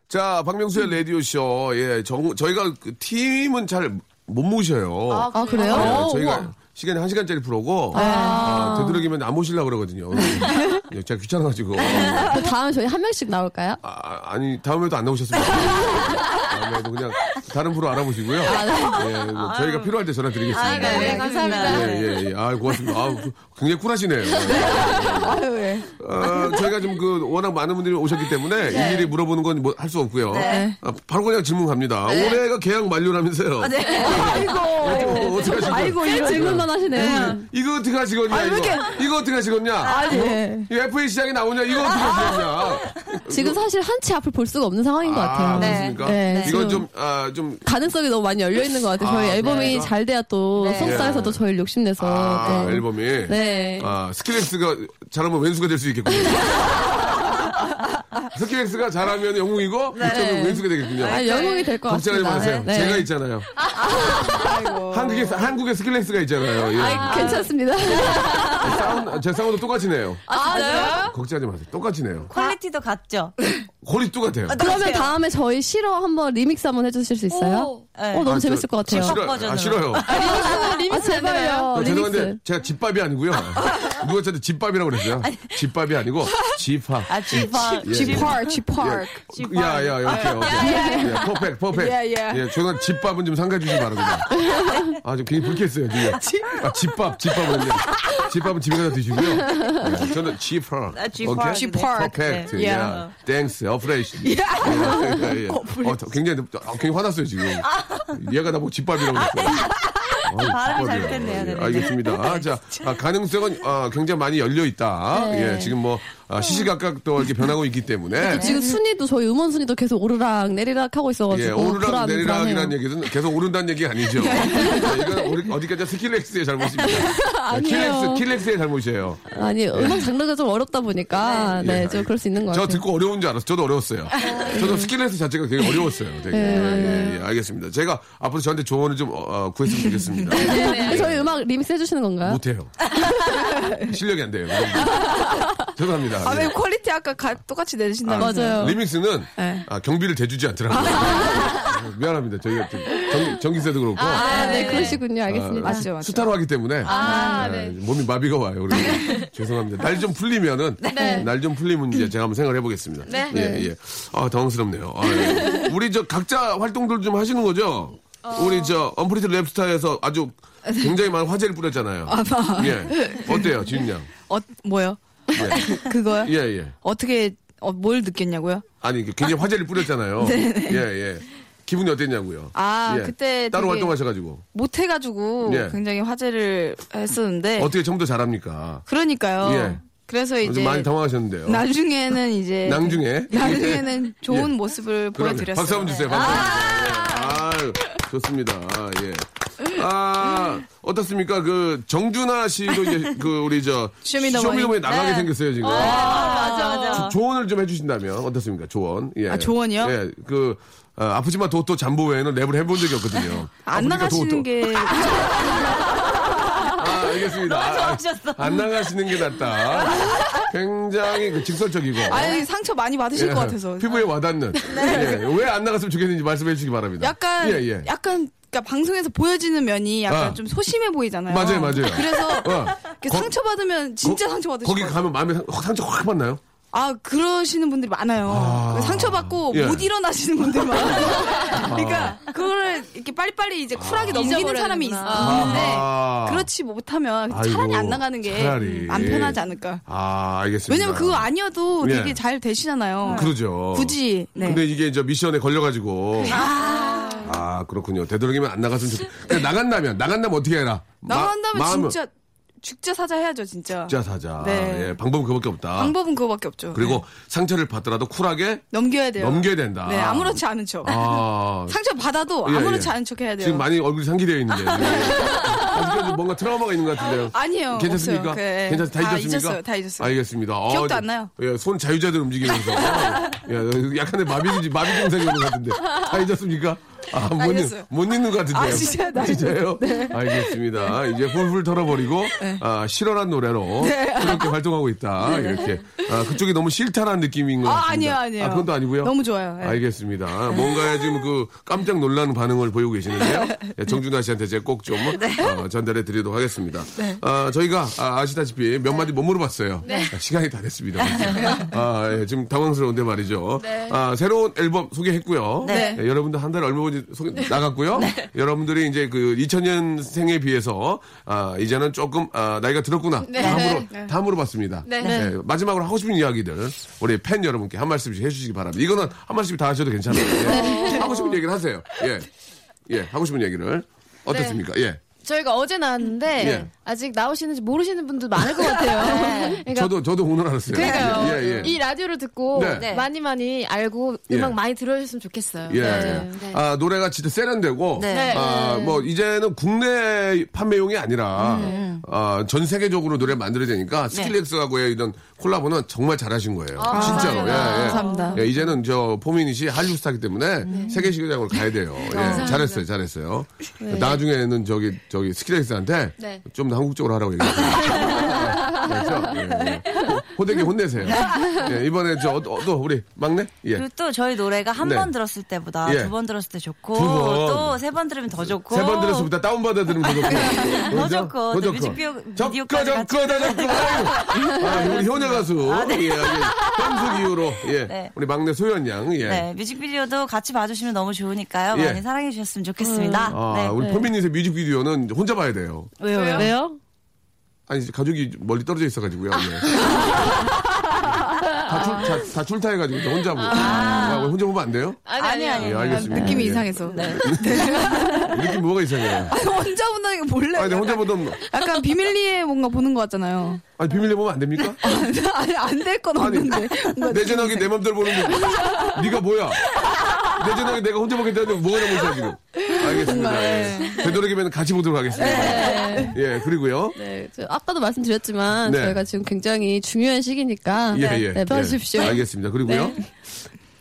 자, 박명수의 라디오 쇼. 예, 정- 저희가 그 팀은 잘 못 모셔요. 아, 아, 그래요? 네, 오, 저희가 우와. 시간이 한 시간짜리 프로고, 아. 아, 되도록이면 안 모시려고 그러거든요. 예, 제가 귀찮아가지고. 그 다음에 저희 한 명씩 나올까요? 아, 니 다음에도 안 나오셨으면. 다음에도 그냥 다른 프로 알아보시고요. 예, 뭐 저희가 필요할 때 전화 드리겠습니다. 아, 네, 네, 감사합니다. 예, 예, 예. 아, 고맙습니다. 아, 굉장히 쿨하시네요. 아유, 예. 어, 저희가 좀그 워낙 많은 분들이 오셨기 때문에 네. 일일이 물어보는 건 뭐 할 수 없고요. 네. 아, 바로 그냥 질문 갑니다. 네. 올해가 계약 만료라면서요. 네. 아이고. 어떻게 하시고? 아이고, 이런 질문만 하시네. 이거 어떻게 하시겠냐, 아, 왜 이거. 이렇게- 이거 어떻게 하시겠냐? 아니. 어? 이 FA 시장에 나오냐, 이거 어떻게 하시겠냐? 지금 사실 한 치 앞을 볼 수가 없는 상황인 것 같아요. 아, 그렇습니까? 네, 이건 지금 좀, 아, 좀. 가능성이 너무 많이 열려 있는 것 같아요. 저희 아, 앨범이 그래요? 잘 돼야 또 네. 소속사에서도 저희를 욕심내서 아, 네. 앨범이. 네. 아, 스킬렉스가 잘하면 웬수가 될 수 있겠군요. 스킬렉스가 잘하면 영웅이고, 네. 그쪽은 웬수가 되겠군요. 아, 영웅이 될 것 걱정하지 같습니다. 마세요. 네. 제가 있잖아요. 한국에, 한국에 스킬렉스가 있잖아요. 예. 아, 괜찮습니다. 사운드, 제 사운드 똑같이 내요. 아, 진짜요? 걱정하지 마세요. 똑같이 내요. quality도 같죠? quality 똑같아요. 그러면 다음에 저희 싫어 한번 리믹스 한번 해주실 수 있어요? 오. 네. 어, 너무 아, 재밌을 것 저- 같아요. 저 싫어요. 아, 싫어요. 아, 제발요. 어, 죄송한데 리믹스. 제가 집밥이 아니고요. 누가 저한테 집밥이라고 그랬어요? 집밥이 아니고 집밥. 아, 집밥. 예. G-Park, G-Park. 예. 야, 야, 오케이, 오케이. 예, perfect, perfect. 예, 예. 예, 저는 집밥은 좀 삼가주시기 바랍니다. 아, 좀 굉장히 불쾌했어요, 지금. 아, 집밥, 집밥은. 집밥은 집에 가서 드시고요. 예, 저는 집밥. 아, G-Park. G-Park. Perfect. 네. 예. 예. Thanks, appreciation. 예, 예, 예. 어, 굉장히, 어, 굉장히 화났어요, 지금. 얘가 나보고 집밥이라고 그랬어요. 아유, 발음이 집밥이야. 잘못했네요, 네, 네. 알겠습니다. 아, 자, 아, 가능성은 아, 굉장히 많이 열려 있다. 네. 예, 지금 뭐 아, 시시각각 또 이렇게 변하고 있기 때문에 지금 순위도 저희 음원 순위도 계속 오르락 내리락 하고 있어가지고 예, 오르락 불안, 내리락이라는. 얘기는 계속 오른다는 얘기 아니죠. 네, 이건 어디- 어디까지 스킬렉스의 잘못입니다. 아니에요. 킬렉스, 킬렉스의 잘못이에요. 아니 음악 장르가 좀 어렵다 보니까 네, 좀 그럴 수 있는 것저 같아요. 듣고 어려운 줄 알았어요. 저도 어려웠어요. 저도 스킬렉스 자체가 되게 어려웠어요. 되게. 네, 예, 예, 알겠습니다. 제가 앞으로 저한테 조언을 좀 어, 어, 구했으면 좋겠습니다. 네, 저희 음악 리믹스 해주시는 건가요? 못해요. 실력이 안 돼요. 죄송합니다. 아, 네. 왜 quality 아까 가- 똑같이 내주신다면서 맞아요. remix는 네. 아, 경비를 대주지 않더라고요. 미안합니다. 저희가 좀 전기, 전기세도 그렇고 아, 네, 그러시군요. 알겠습니다. 맞죠, 맞죠. 수타로 하기 때문에 아, 아, 네. 몸이 마비가 와요. 그래서 죄송합니다. 날 좀 풀리면은 네. 날좀 풀리면 이제 제가 한번 생각을 해보겠습니다. 네. 예, 예. 아 당황스럽네요. 아, 예. 우리 저 각자 활동들 좀 하시는 거죠? 우리 저 언프리트 랩스타에서 아주 굉장히 많은 화제를 뿌렸잖아요. 예. 어때요, 지윤 양? 어, 뭐요? 예. 그거요? 예, 예. 어떻게, 어, 뭘 느꼈냐고요? 아니 그 굉장히 화제를 뿌렸잖아요. 네네. 예, 예. 기분이 어땠냐고요? 아, 예. 그때 따로 되게 활동하셔가지고 못해가지고 예. 굉장히 화제를 했었는데. 어떻게 좀더 잘합니까? 그러니까요. 예. 그래서 좀 이제. 많이 당황하셨는데요. 나중에는 이제. 낭중에? 나중에는 좋은 예. 모습을. 보여드렸어요. 박수 한번 주세요. 박수 한번 주세요. 아유, 좋습니다. 아, 예. 아, 어떻습니까? 그, 정준하 씨도 이제 그, 우리 저, 쇼미더머니. 쇼미더머니 나가게 네. 생겼어요, 지금. 맞아, 맞아. 조- 조언을 좀 해주신다면 어떻습니까? 조언. 예. 아, 조언이요? 예. 그, 어, 아프지만 도토 잠보 외에는 랩을 해본 적이 없거든요. 안 나가시는 도토. 게 아, 알겠습니다. 너무 아, 좋아하셨어. 안 나가시는 게 낫다. 굉장히 그 직설적이고. 아니 상처 많이 받으실 예, 것 같아서 피부에 와닿는. 왜안 나갔으면 좋겠는지 말씀해 주시기 바랍니다. 약간 예, 예. 약간 그러니까 방송에서 보여지는 면이 약간 아. 좀 소심해 보이잖아요. 맞아요, 맞아요. 그래서 어. 상처 받으면 진짜 거- 상처 받으실 거기. 가면 마음에 상- 상처 확 받나요? 아 그러시는 분들이 많아요. 아. 상처 받고 예. 못 일어나시는 분들 많아요. 그러니까 그거를 이렇게 빨리빨리 이제 쿨하게 넘기는 잊어버려야 사람이. 있는데 아하. 그렇지 못하면 차라리 아이고, 안 나가는 게 차라리. 안 편하지 않을까. 아, 알겠습니다. 왜냐면 그거 아니어도 예. 되게 잘 되시잖아요. 그러죠. 굳이 네. 근데 이게 저 미션에 걸려가지고. 아, 그렇군요. 되도록이면 안 나갔으면 좋겠 근데 나간다면, 나간다면 어떻게 해라? 마- 나간다면 마음은 진짜 죽자 사자 해야죠 진짜. 죽자 사자. 네. 예, 방법은 그밖에 없다. 방법은 그거밖에 없죠. 그리고 네. 상처를 받더라도 쿨하게 넘겨야 돼요. 넘겨야 된다. 네, 아무렇지 않은 척. 아. 상처 받아도 예, 아무렇지 예. 않은 척 해야 돼요. 지금 많이 얼굴이 상기되어 있는데. 아직까지 뭔가 트라우마가 있는 것 같은데요. 아니에요. 괜찮습니까? 없어요. 네. 괜찮, 다 아, 잊었습니까? 잊었어요. 다 잊었어요. 알겠습니다. 어, 기억도 저- 안 나요. 예, 손 자유자들 움직이면서. 예, 약간의 마비, 마비 증상이 오는 것 같은데. 다 잊었습니까? 아, 못, 잊, 잊었어요. 못 잊는 것 같은데요. 아, 진짜요? 나 진짜요? 네. 알겠습니다. 이제 훌훌 털어버리고, 아, 실현한 노래로 네. 그렇게 활동하고 있다. 이렇게. 아, 그쪽이 너무 싫다라는 느낌인 것 아, 같습니다. 아니에요, 아니에요. 아, 그건 또 아니고요? 너무 좋아요. 네. 알겠습니다. 뭔가 지금 그 깜짝 놀라는 반응을 보이고 계시는데요. 예, 정준하 씨한테 제가 꼭좀 어, 전달해 드리도록 하겠습니다. 네. 아, 저희가 아, 시다시피몇 마디 못 물어봤어요. 아, 시간이 다 됐습니다. 아, 예, 지금 당황스러운데 말이죠. 아, 새로운 앨범 소개했고요. 네. 예, 여러분들 한 달에 얼마 전에 소개 나갔고요. 여러분들이 이제 그 2000년생에 비해서 아, 이제는 조금 아, 나이가 들었구나. 다, 물어, 다 물어봤습니다. 네. 예, 마지막으로 하고 싶은 이야기들 우리 팬 여러분께 한 말씀씩 해주시기 바랍니다. 이거는 한 말씀 다 하셔도 괜찮아요. 예. 하고 싶은 얘기를 하세요. 예, 예, 하고 싶은 얘기를 어떻습니까? 예. 저희가 어제 나왔는데 예. 아직 나오시는지 모르시는 분도 많을 것 같아요. 그러니까 저도 저도 오늘 알았어요. 그러니까요. 예, 예. 이 라디오를 듣고 네. 네. 많이 많이 알고 예. 음악 많이 들어주셨으면 좋겠어요. 예. 네. 아, 노래가 진짜 세련되고, 네. 아, 뭐, 이제는 국내 판매용이 아니라, 음. 아, 전 세계적으로 노래 만들어야 되니까, 스킬렉스하고의 이런 콜라보는 정말 잘하신 거예요. 진짜로. 예, 예. 감사합니다. 예, 이제는 저, 포미닛이 한류 스타기 때문에 네. 세계 시장으로 가야 돼요. 예, 잘했어요, 잘했어요. 나중에는 저기, 저 기, 스킬렉스한테 네. 좀더 한국적으로 하라고 얘기했어요. 그렇죠? 예, 예. 호되게 혼내세요. 예, 이번에 저, 어, 또, 우리 막내? 예. 그리고 또 저희 노래가 한 네. 번 들었을 때보다 예. 두 번 들었을 때 좋고. 또 세 번 들으면 더 좋고 세 번 들었을 때 다운받아 들으면 더 좋고. 더 좋고 또 뮤직비디오 접거, 비디오까지 같이 접거, 다 접거. 아, 우리 효녀 가수. 아, 네. 예, 예. 현숙 이후로. 예. 네. 우리 막내 소연 양. 예. 네, 뮤직비디오도 같이 봐주시면 너무 좋으니까요. 예. 많이 사랑해 주셨으면 좋겠습니다. 아, 네. 우리 포미닛의 뮤직비디오는 혼자 봐야 돼요. 왜요, 왜요? 아니, 가족이 멀리 떨어져 있어가지고요. 예. 다, 출, 다, 다 출타해가지고 혼자 보고. 아, 왜 혼자 보면 안 돼요? 아니, 아니. 예, 알겠습니다. 느낌이 예. 이상해서. 네. 느낌 뭐가 이상해요? 혼자 본다는 게 몰래. 아니, 혼자 보던, 약간 비밀리에 뭔가 보는 것 같잖아요. 아니, 비밀내 보면 안 됩니까? 아니, 안 될건 아니, 없는데. 내 전화기 내 맘대로 보는데 네가 뭐야? 내 전화기 내가 혼자 보겠다는데 뭐가 잘못이야 지금? 알겠습니다. 예. 되도록이면 같이 보도록 하겠습니다. 예, 그리고요. 네, 저 아까도 말씀드렸지만 네. 저희가 지금 굉장히 중요한 시기니까 예, 예. 네, 도와주십시오. 예. 알겠습니다. 그리고요.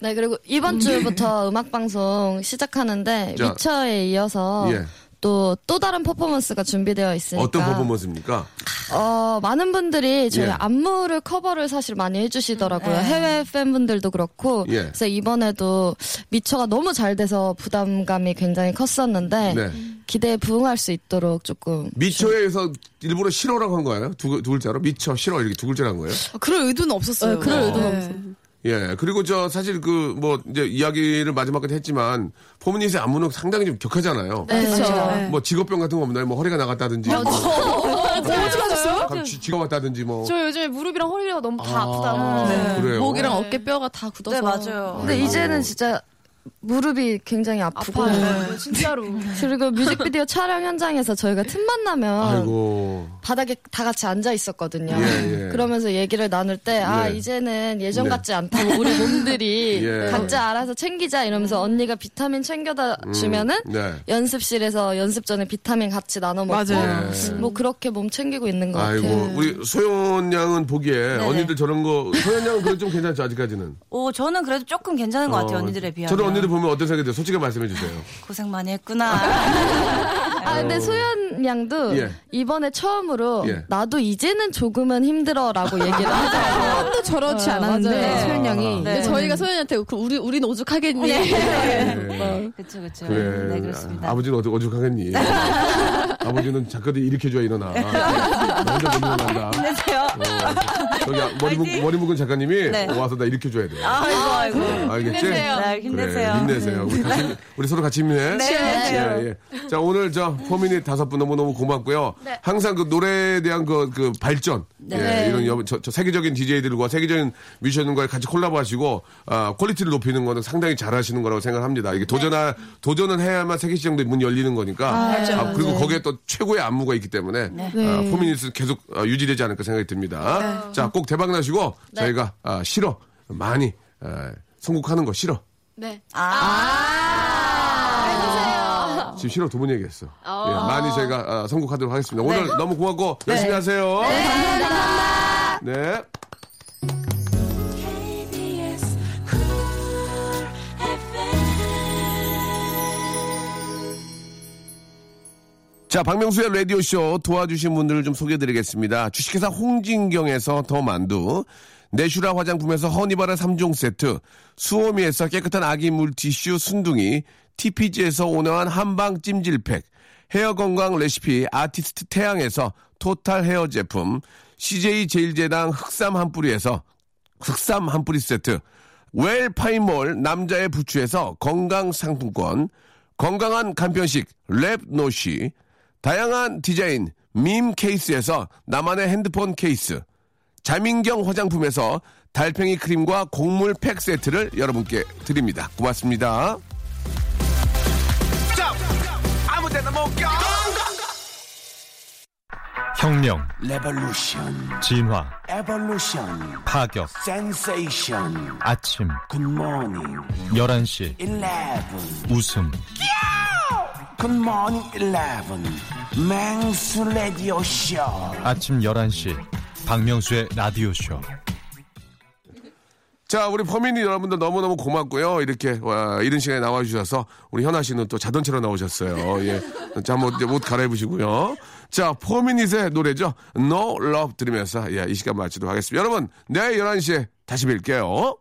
네, 그리고 이번 주부터 음악 방송 시작하는데 자. 위쳐에 이어서 예. 또, 또 다른 퍼포먼스가 준비되어 있으니까. 어떤 퍼포먼스입니까? 어, 많은 분들이 저희 예. 안무를 커버를 사실 많이 해주시더라고요. 해외 팬분들도 그렇고. 예. 그래서 이번에도 미처가 너무 잘 돼서 부담감이 굉장히 컸었는데. 네. 기대에 부응할 수 있도록 조금. 미쳐에서 일부러 싫어라고 한 거예요? 두, 두 글자로? 미쳐, 싫어 이렇게 두 글자로 한 거예요? 아, 그럴 의도는 없었어요. 네, 그럴 의도는 네. 없어요. 예. 그리고 저 사실 그 뭐 이제 이야기를 마지막까지 했지만 포미닛의 안무는 상당히 좀 격하잖아요. 네, 그렇죠. 네. 뭐 직업병 같은 거 없나요? 뭐 허리가 나갔다든지. 뭐 어떻게 하셨어요? 감- 쥐- 쥐가 왔다든지 뭐. 저 요즘에 무릎이랑 허리가 너무 다 아, 아프다고. 그래요. 목이랑 어깨 뼈가 다 굳어서. 네, 맞아요. 근데 이제는 진짜 무릎이 굉장히 아프고 아파요. 진짜로. 그리고 뮤직비디오 촬영 현장에서 저희가 틈만 나면 아이고. 바닥에 다 같이 앉아 있었거든요. 예, 예. 그러면서 얘기를 나눌 때, 아, 네. 이제는 예전 네. 같지 않다고 우리 몸들이 예. 각자 알아서 챙기자 이러면서 언니가 비타민 챙겨다 주면은 음, 네. 연습실에서 연습 전에 비타민 같이 나눠 먹고 맞아요. 네. 뭐 그렇게 몸 챙기고 있는 것 아이고, 같아요. 우리 소연 양은 보기에 언니들 저런 거, 소연 양은 그래도 좀 괜찮죠, 아직까지는. 오, 저는 그래도 조금 괜찮은 것 같아요, 어, 언니들에 비하면. 언니들 보면 어떤 생각이 드세요? 솔직히 말씀해 주세요. 고생 많이 했구나. 아, 근데 소연 양도 예. 이번에 처음으로 예. 나도 이제는 조금은 힘들어라고 얘기를 하더라고요. 한도 저렇지 어, 않았는데 맞아요. 소연 양이. 네. 근데 저희가 소연이한테 그 우리 우린 오죽하겠니? 네. 그쵸, 그쵸. 그래. 네, 그렇습니다. 아버지는 어디, 오죽하겠니? 아버지는 작가들 일으켜줘야 일어나. 나 혼자 못 일어난다. 힘내세요. 어, 저기 머리, 묵, 머리 묶은 작가님이 네. 와서 나 일으켜줘야 돼. 아이고, 아이고. 알겠지? 힘내세요. 네, 힘내세요. 그래, 힘내세요. 우리, 같이, 우리 서로 같이 힘내. 네. 예, 예. 자, 오늘 저 포미닛 다섯 분 너무너무 고맙고요. 항상 그 노래에 대한 그, 그 발전. 예, 이런 여, 저, 저 세계적인 DJ들과 세계적인 뮤지션과 같이 콜라보 하시고, 아, quality를 높이는 거는 상당히 잘 하시는 거라고 생각합니다. 이게 도전하, 도전을 해야만 세계 시장도 문 열리는 거니까. 아, 그리고 거기에 또 최고의 안무가 있기 때문에. 아, 포미닛은 계속 아, 유지되지 않을까 생각이 듭니다. 자, 꼭 대박 나시고, 저희가, 아, 싫어. 많이, 아, 선곡하는 거 싫어. 네. 지금 싫어 두분 얘기했어. 예, 많이 저희가 아, 선곡하도록 하겠습니다. 오늘 너무 고맙고 열심히 하세요. 네, 감사합니다. 네. 자, 박명수의 라디오쇼 도와주신 분들을 좀 소개해드리겠습니다. 주식회사 홍진경에서 더 만두, 내슈라 화장품에서 허니바라 3종 세트, 수오미에서 깨끗한 아기 물티슈 순둥이, TPG에서 온화한 한방 찜질팩, 헤어 건강 레시피 아티스트 태양에서 토탈 헤어 제품, CJ 제일제당 흑삼 한 뿌리에서 흑삼 한 뿌리 세트, 웰 파이몰 남자의 부추에서 건강 상품권, 건강한 간편식 랩노시, 다양한 디자인 밈 케이스에서 나만의 핸드폰 케이스, 자민경 화장품에서 달팽이 크림과 곡물 팩 세트를 여러분께 드립니다. 고맙습니다. 혁명, revolution 진화, evolution 파격, sensation 아침, Good morning 11시, 일레븐 웃음, Good morning eleven 명수 라디오 쇼 아침 11시, 박명수의 라디오쇼. 자, 우리 포미닛 여러분들 너무너무 고맙고요. 이렇게, 와, 이른 시간에 나와주셔서, 우리 현아 씨는 또 자동차로 나오셨어요. 예. 자, 뭐, 이제 옷 갈아입으시고요. 자, 포미닛의 노래죠. No Love 들으면서, 예, 이 시간 마치도록 하겠습니다. 여러분, 내일 11시에 다시 뵐게요.